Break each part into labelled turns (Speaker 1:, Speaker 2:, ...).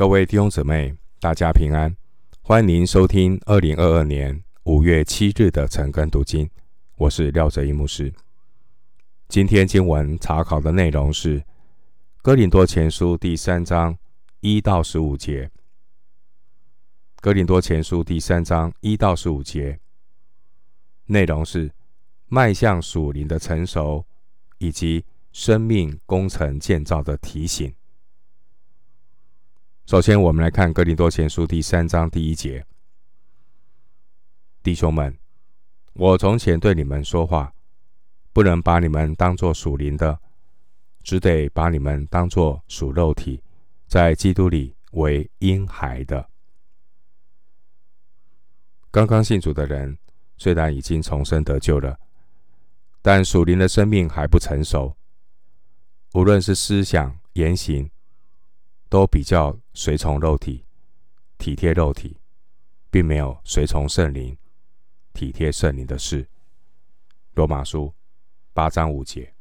Speaker 1: 各位弟兄姊妹，大家平安！欢迎您收听二零二二年五月七日的晨更读经。我是廖哲一牧师。今天经文查考的内容是《哥林多前书》第三章一到十五节。《哥林多前书》第三章一到十五节内容是迈向属灵的成熟，以及生命工程建造的提醒。首先，我们来看《哥林多前书》第三章第一节：“弟兄们，我从前对你们说话，不能把你们当作属灵的，只得把你们当作属肉体，在基督里为婴孩的。”刚刚信主的人虽然已经重生得救了，但属灵的生命还不成熟，无论是思想、言行。都比较随从肉体，体贴肉体，并没有随从圣灵，体贴圣灵的事。罗马书八章五节，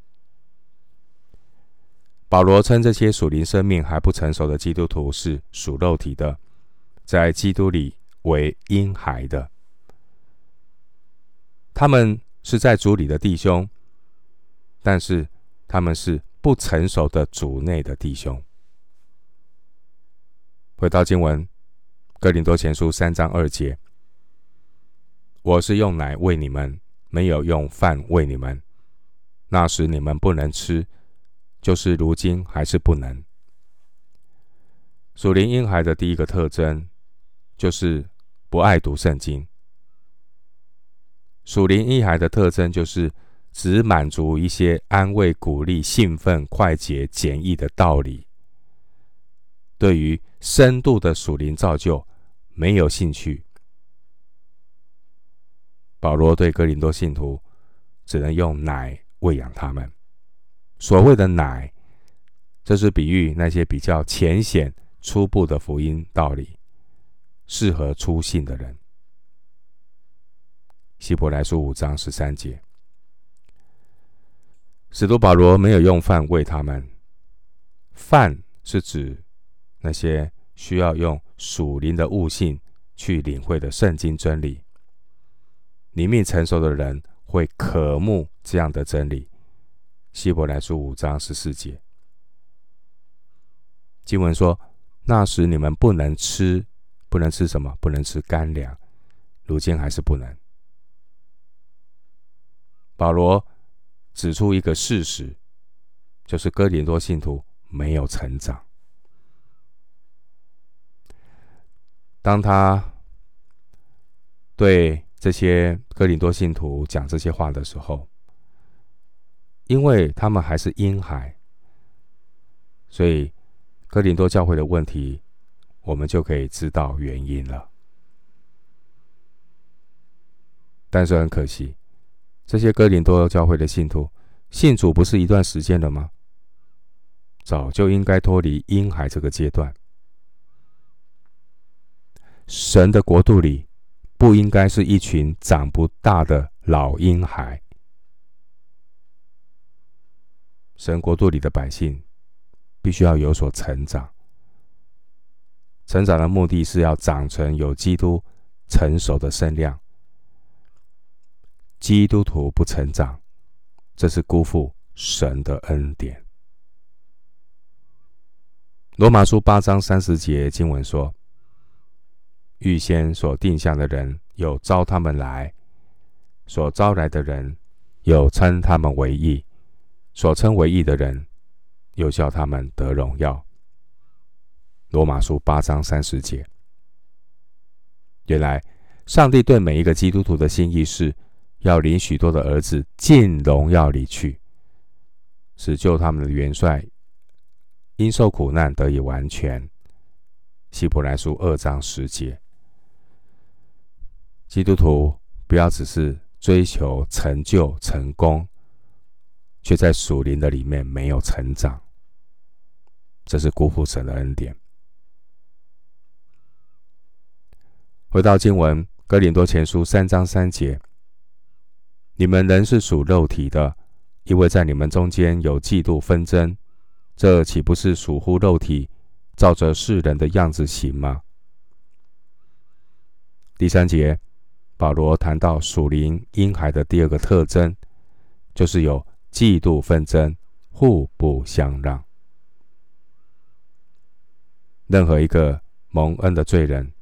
Speaker 1: 保罗称这些属灵生命还不成熟的基督徒是属肉体的，在基督里为婴孩的。他们是在主里的弟兄，但是他们是不成熟的主内的弟兄。回到经文，《哥林多前书》三章二节：“我是用奶喂你们，没有用饭喂你们。那时你们不能吃，就是如今还是不能。”属灵婴孩的第一个特征就是不爱读圣经。属灵婴孩的特征就是只满足一些安慰、鼓励、兴奋、快捷、简易的道理。对于深度的属灵造就没有兴趣。保罗对哥林多信徒只能用奶喂养他们。所谓的奶，这是比喻那些比较浅显、初步的福音道理，适合初信的人。希伯来书五章十三节，使徒保罗没有用饭喂他们。饭是指。那些需要用属灵的悟性去领会的圣经真理，灵命成熟的人会渴慕这样的真理。希伯来书五章十四节，经文说：“那时你们不能吃，不能吃什么？不能吃干粮。如今还是不能。”保罗指出一个事实，就是哥林多信徒没有成长。当他对这些哥林多信徒讲这些话的时候，因为他们还是婴孩，所以哥林多教会的问题，我们就可以知道原因了。但是很可惜，这些哥林多教会的信徒信主不是一段时间了吗？早就应该脱离婴孩这个阶段。神的国度里，不应该是一群长不大的老婴孩。神国度里的百姓，必须要有所成长。成长的目的是要长成有基督成熟的身量。基督徒不成长，这是辜负神的恩典。罗马书八章三十节经文说。预先所定下的人，有招他们来；所招来的人，有称他们为义；所称为义的人，又叫他们得荣耀。罗马书八章三十节。原来，上帝对每一个基督徒的心意是，要领许多的儿子进荣耀里去，使救他们的元帅因受苦难得以完全。希伯来书二章十节。基督徒不要只是追求成就、成功，却在属灵的里面没有成长，这是辜负神的恩典。回到经文，《哥林多前书》三章三节：“你们仍是属肉体的，因为在你们中间有嫉妒纷争，这岂不是属乎肉体，照着世人的样子行吗？第三节，保罗谈到属灵婴孩的第二个特征，就是有嫉妒纷争、互不相让。任何一个蒙恩的罪人，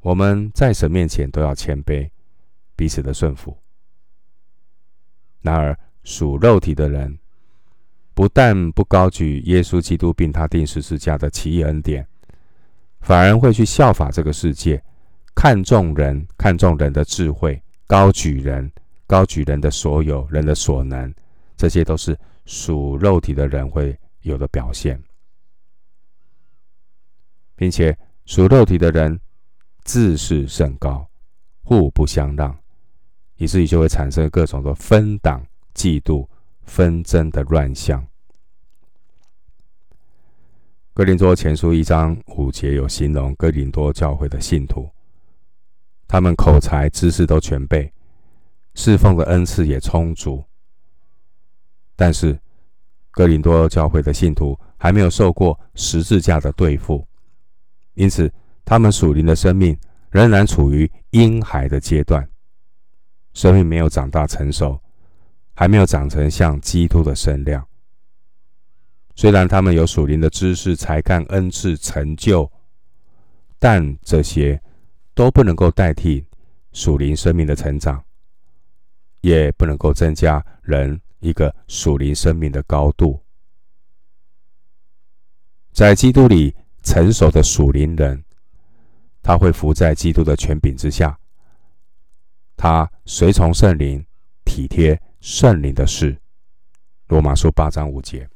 Speaker 1: 我们在神面前都要谦卑，彼此的顺服。然而属肉体的人，不但不高举耶稣基督并他钉十字架的奇异恩典，反而会去效法这个世界，看重人，看重人的智慧，高举人，高举人的所有，人的所能，这些都是属肉体的人会有的表现。并且属肉体的人自视甚高，互不相让，以至于就会产生各种的分党、嫉妒、纷争的乱象。哥林多前书一章五节有形容哥林多教会的信徒，他们口才、知识都全备，侍奉的恩赐也充足，但是哥林多教会的信徒还没有受过十字架的对付。因此，他们属灵的生命仍然处于婴孩的阶段，生命没有长大成熟，还没有长成像基督的身量。虽然他们有属灵的知识、才干、恩赐、成就，但这些都不能够代替属灵生命的成长，也不能够增加人一个属灵生命的高度。在基督里。成熟的属灵人，他会服在基督的权柄之下，他随从圣灵，体贴圣灵的事。罗马书八章五节，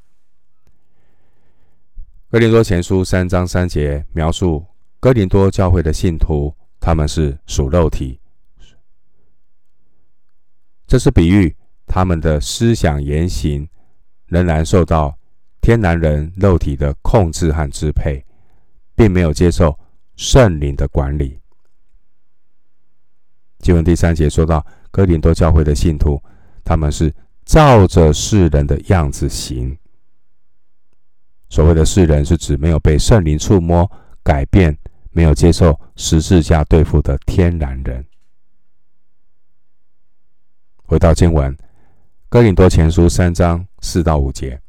Speaker 1: 哥林多前书三章三节描述哥林多教会的信徒，他们是属肉体，这是比喻他们的思想言行仍然受到天然人肉体的控制和支配。并没有接受圣灵的管理。经文第三节说到，哥林多教会的信徒，他们是照着世人的样子行。所谓的世人，是指没有被圣灵触摸、改变，没有接受十字架对付的天然人。回到经文，哥林多前书三章四到五节，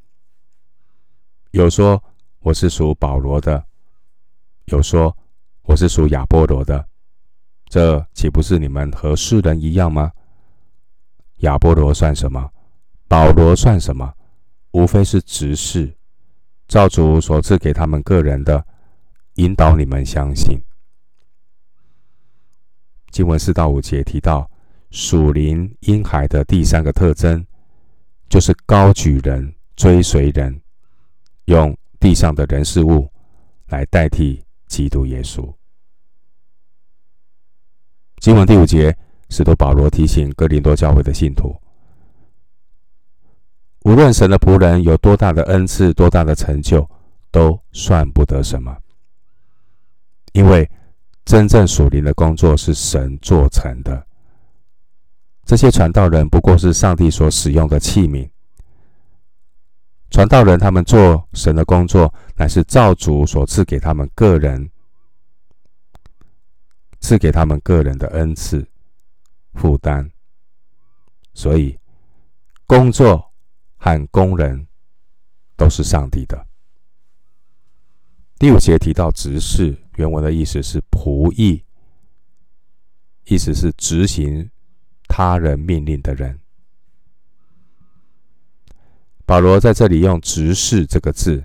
Speaker 1: 有说我是属保罗的。有说我是属亚波罗的，这岂不是你们和世人一样吗？亚波罗算什么？保罗算什么？无非是执事，照主所赐给他们个人的，引导你们相信。经文四到五节提到属灵婴孩的第三个特征，就是高举人、追随人，用地上的人事物来代替。基督耶稣。经文第五节，使徒保罗提醒哥林多教会的信徒：无论神的仆人有多大的恩赐、多大的成就，都算不得什么，因为真正属灵的工作是神做成的。这些传道人不过是上帝所使用的器皿。传道人他们做神的工作，乃是造主所赐给他们个人，赐给他们个人的恩赐负担。所以，工作和工人都是上帝的。第五节提到执事，原文的意思是仆役，意思是执行他人命令的人。保罗在这里用“执事”这个字，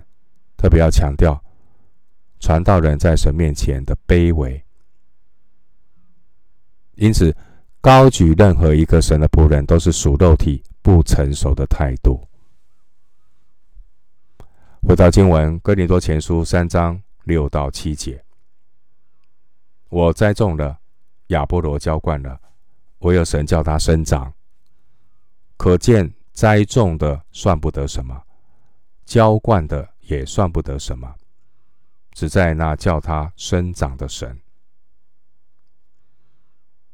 Speaker 1: 特别要强调传道人在神面前的卑微。因此，高举任何一个神的仆人，都是属肉体不成熟的态度。回到经文，《哥林多前书》三章六到七节：“我栽种了，亚波罗浇灌了，唯有神叫他生长。”可见。栽种的算不得什么，浇灌的也算不得什么，只在那叫他生长的神。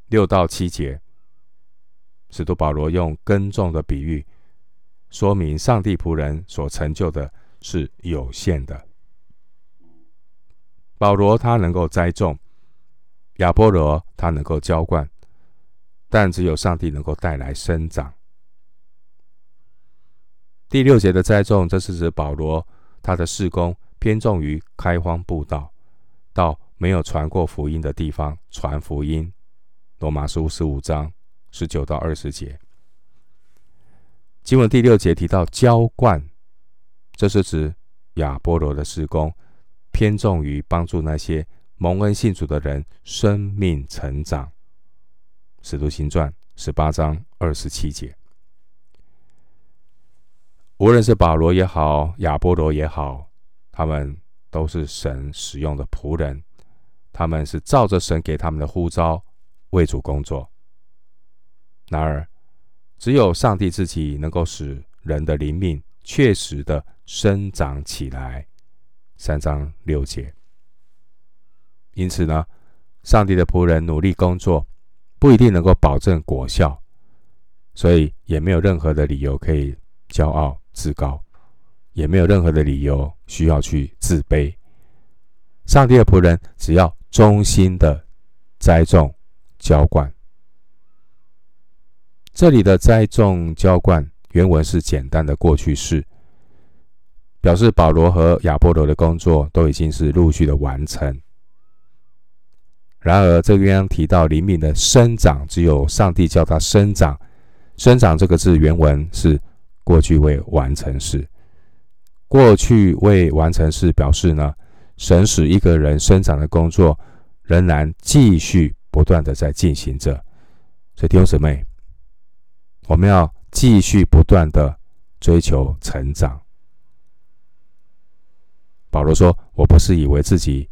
Speaker 1: 六到七节，使徒保罗用耕种的比喻，说明上帝仆人所成就的是有限的。保罗他能够栽种，亚波罗他能够浇灌，但只有上帝能够带来生长。第六节的栽种，这是指保罗他的事工偏重于开荒布道，到没有传过福音的地方传福音。罗马书十五章十九到二十节。经文第六节提到浇灌，这是指亚波罗的事工偏重于帮助那些蒙恩信主的人生命成长。使徒行传十八章二十七节。无论是保罗也好，亚波罗也好，他们都是神使用的仆人，他们是照着神给他们的呼召为主工作。然而，只有上帝自己能够使人的灵命确实的生长起来。三章六节。因此呢，上帝的仆人努力工作，不一定能够保证果效，所以也没有任何的理由可以骄傲自高，也没有任何的理由需要去自卑。上帝的仆人只要忠心的栽种、浇灌。这里的栽种、浇灌，原文是简单的过去式，表示保罗和亚波罗的工作都已经是陆续的完成。然而，这边提到灵命的生长，只有上帝叫他生长。生长这个字原文是过去未完成式。过去未完成式表示呢，神使一个人生长的工作仍然继续不断的在进行着。所以弟兄姊妹。我们要继续不断的追求成长。保罗说：“我不是以为自己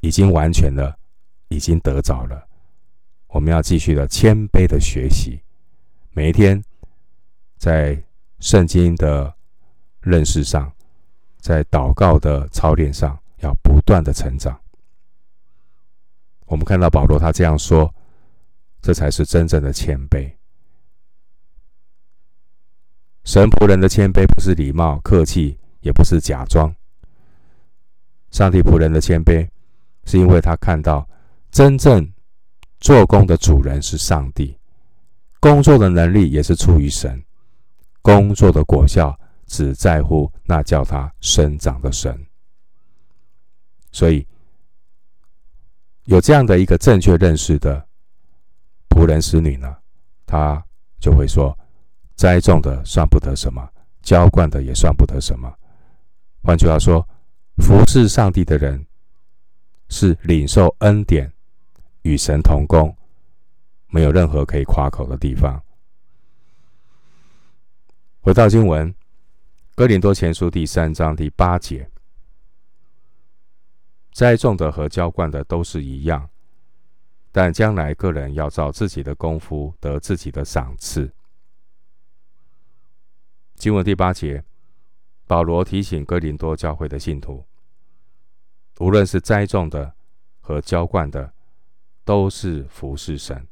Speaker 1: 已经完全了，已经得着了。我们要继续的谦卑的学习，每一天在圣经的认识上，在祷告的操练上，要不断的成长。”我们看到保罗他这样说，这才是真正的谦卑。神仆人的谦卑不是礼貌客气，也不是假装。上帝仆人的谦卑，是因为他看到真正做工的主人是上帝，工作的能力也是出于神，工作的果效只在乎那叫他生长的神。所以，有这样的一个正确认识的仆人、使女呢，他就会说。栽种的算不得什么，浇灌的也算不得什么。换句话说，服侍上帝的人是领受恩典、与神同工，没有任何可以夸口的地方。回到经文，《哥林多前书》第三章第八节：栽种的和浇灌的都是一样，但将来个人要照自己的功夫得自己的赏赐。经文第八节，保罗提醒哥林多教会的信徒，无论是栽种的和浇灌的，都是服侍神，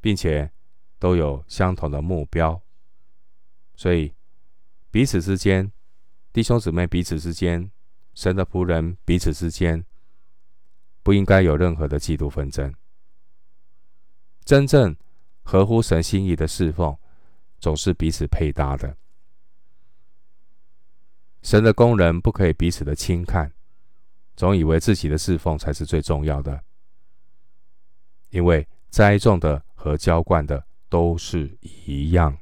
Speaker 1: 并且都有相同的目标。所以彼此之间，弟兄姊妹彼此之间，神的仆人彼此之间，不应该有任何的嫉妒纷争。真正合乎神心意的侍奉，总是彼此配搭的。神的工人不可以彼此的轻看，总以为自己的侍奉才是最重要的。因为栽种的和浇灌的都是一样，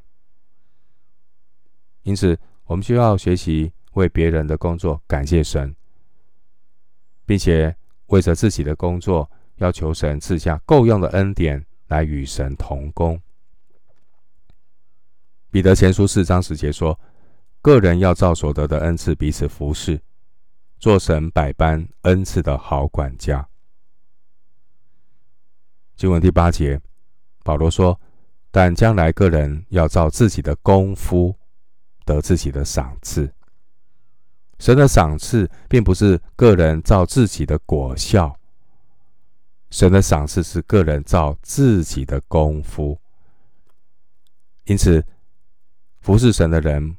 Speaker 1: 因此我们需要学习为别人的工作感谢神，并且为着自己的工作要求神赐下够用的恩典来与神同工。彼得前书四章十节说：“个人要照所得的恩赐彼此服侍，做神百般恩赐的好管家。”经文第八节，保罗说：“但将来个人要照自己的功夫得自己的赏赐。神的赏赐并不是个人照自己的果效，神的赏赐是个人照自己的功夫。因此。服侍神的人，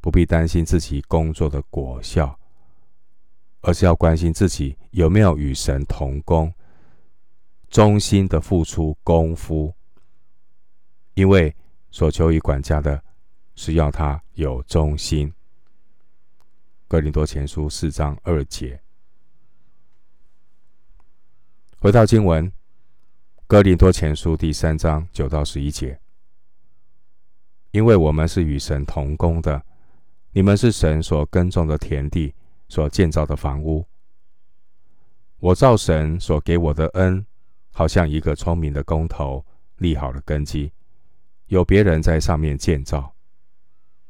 Speaker 1: 不必担心自己工作的果效，而是要关心自己有没有与神同工，忠心的付出功夫。因为所求于管家的，是要他有忠心。哥林多前书四章二节。回到经文，哥林多前书第三章九到十一节。因为我们是与神同工的，你们是神所耕种的田地，所建造的房屋。我照神所给我的恩，好像一个聪明的工头，立好了根基，有别人在上面建造，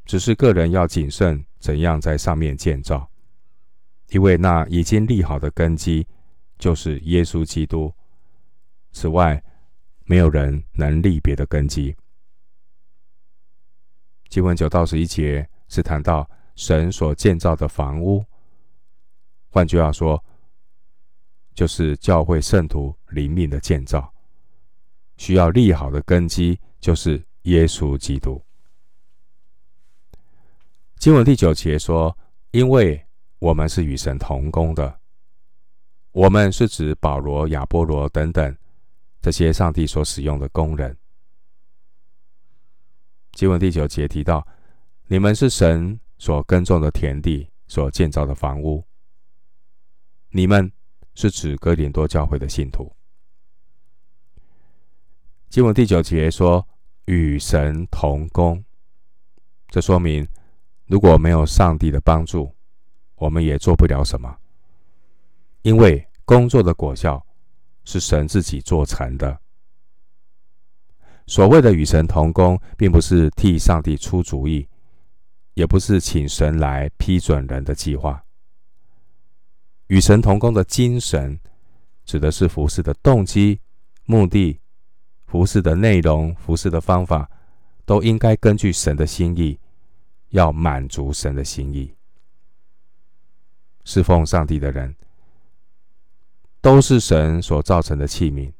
Speaker 1: 只是个人要谨慎怎样在上面建造，因为那已经立好的根基，就是耶稣基督。此外，没有人能立别的根基。经文九到十一节是谈到神所建造的房屋，换句话说，就是教会圣徒灵命的建造，需要立好的根基，就是耶稣基督。经文第九节说：“因为我们是与神同工的，我们是指保罗、亚波罗等等这些上帝所使用的工人。”经文第九节提到：“你们是神所耕种的田地，所建造的房屋。”你们是指哥林多教会的信徒。经文第九节说：“与神同工”，这说明如果没有上帝的帮助，我们也做不了什么，因为工作的果效是神自己做成的。所谓的与神同工，并不是替上帝出主意，也不是请神来批准人的计划。与神同工的精神，指的是服侍的动机、目的、服侍的内容、服侍的方法，都应该根据神的心意，要满足神的心意。侍奉上帝的人，都是神所造成的器皿。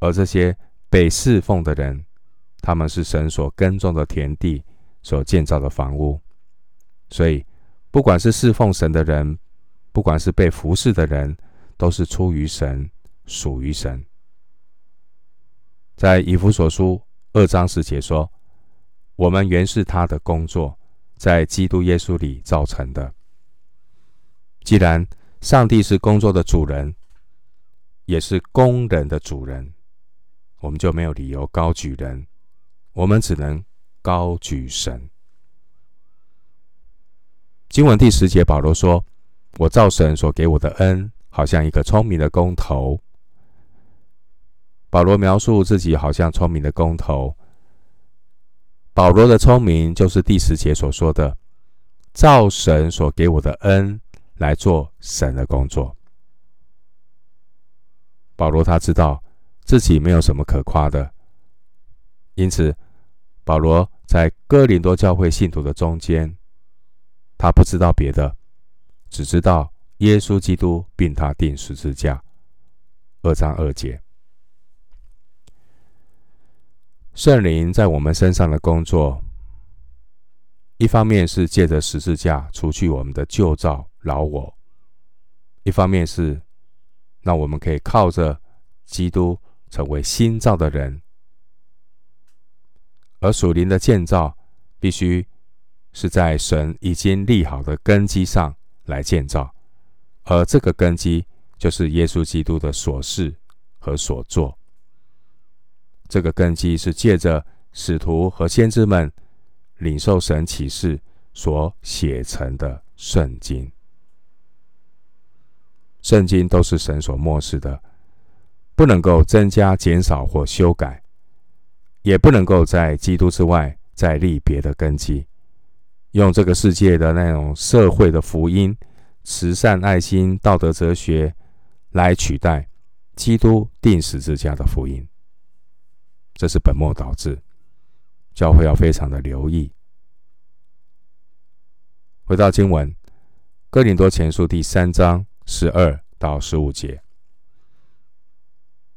Speaker 1: 而这些被侍奉的人，他们是神所耕种的田地，所建造的房屋。所以，不管是侍奉神的人，不管是被服侍的人，都是出于神，属于神。在以弗所书二章十节说：“我们原是他的工作，在基督耶稣里造成的。”既然上帝是工作的主人，也是工人的主人。我们就没有理由高举人，我们只能高举神。经文第十节，保罗说：“我照神所给我的恩，好像一个聪明的工头。”保罗描述自己好像聪明的工头。保罗的聪明，就是第十节所说的，造神所给我的恩来做神的工作。保罗他知道。自己没有什么可夸的，因此保罗在哥林多教会信徒的中间，他不知道别的，只知道耶稣基督并他钉十字架。二章二节，圣灵在我们身上的工作，一方面是借着十字架除去我们的旧造老我，一方面是让我们可以靠着基督。成为新造的人，而属灵的建造必须是在神已经立好的根基上来建造，而这个根基就是耶稣基督的所事和所做。这个根基是借着使徒和先知们领受神启示所写成的圣经。圣经都是神所默示的。不能够增加、减少或修改，也不能够在基督之外再立别的根基，用这个世界的那种社会的福音、慈善、爱心、道德哲学来取代基督定十字架的福音，这是本末倒置。教会要非常的留意。回到经文，《哥林多前书》第三章十二到十五节。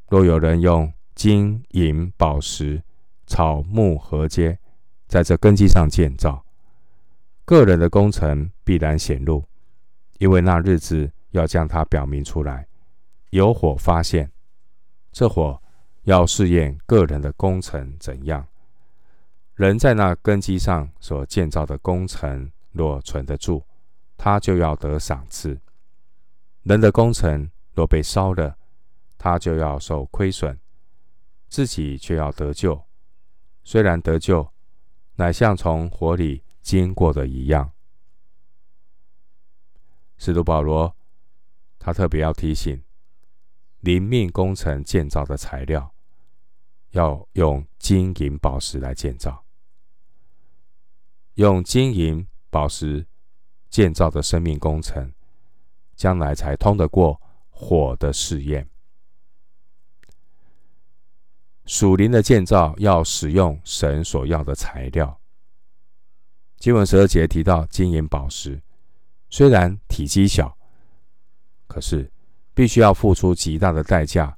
Speaker 1: 若有人用金银宝石、草木禾秸在这根基上建造。个人的工程必然显露，因为那日子要将它表明出来，有火发现，这火要试验个人的工程怎样。人在那根基上所建造的工程若存得住，他就要得赏赐；人的工程若被烧了，他就要受亏损，自己却要得救。虽然得救，乃像从火里经过的一样。使徒保罗，他特别要提醒，灵命工程建造的材料，要用金银宝石来建造。用金银宝石建造的生命工程，将来才通得过火的试验。属灵的建造要使用神所要的材料。经文十二节提到金银宝石，虽然体积小，可是必须要付出极大的代价。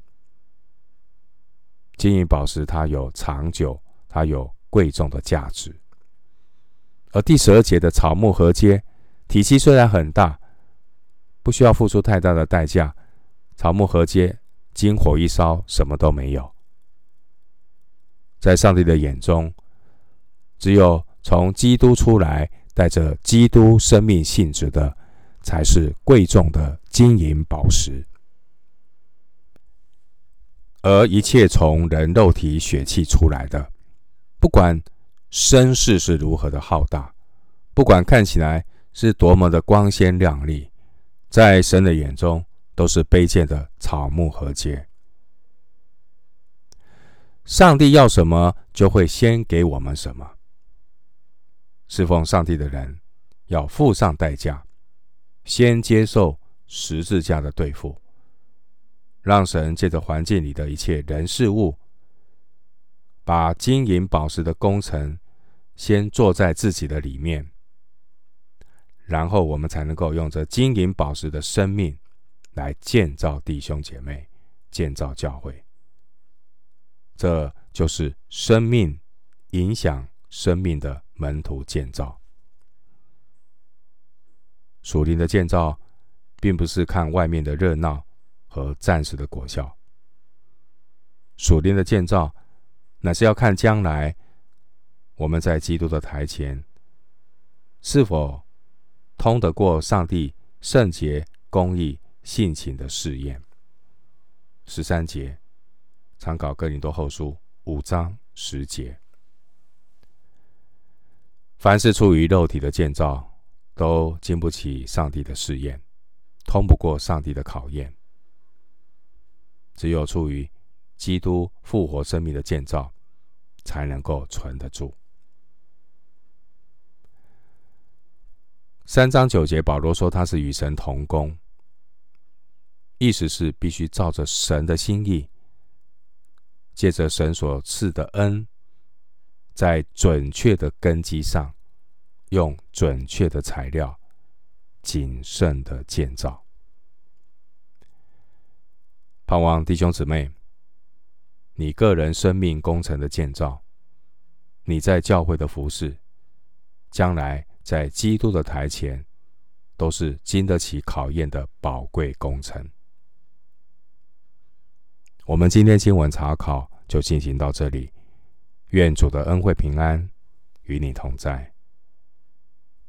Speaker 1: 金银宝石它有长久，它有贵重的价值。而第十二节的草木禾秸，体积虽然很大，不需要付出太大的代价。草木禾秸，经火一烧，什么都没有。在上帝的眼中，只有从基督出来，带着基督生命性质的，才是贵重的金银宝石。而一切从人肉体血气出来的，不管。声势是如何的浩大，不管看起来是多么的光鲜亮丽，在神的眼中都是卑贱的草木禾秸。上帝要什么，就会先给我们什么。侍奉上帝的人要付上代价，先接受十字架的对付，让神借着环境里的一切人事物，把金银宝石的工程。先做在自己的里面，然后我们才能够用这金银宝石的生命来建造弟兄姐妹，建造教会。这就是生命影响生命的门徒建造。属灵的建造，并不是看外面的热闹和暂时的果效。属灵的建造，乃是要看将来。我们在基督的台前，是否通得过上帝圣洁、公义、性情的试验？十三节，参考哥林多后书五章十节。凡是出于肉体的建造，都经不起上帝的试验，通不过上帝的考验。只有出于基督复活生命的建造，才能够存得住。三章九节，保罗说他是与神同工，意思是必须照着神的心意，借着神所赐的恩，在准确的根基上，用准确的材料，谨慎的建造。盼望弟兄姊妹，你个人生命工程的建造，你在教会的服饰，将来。在基督的台前，都是经得起考验的宝贵工程。我们今天经文查考就进行到这里，愿主的恩惠平安与你同在。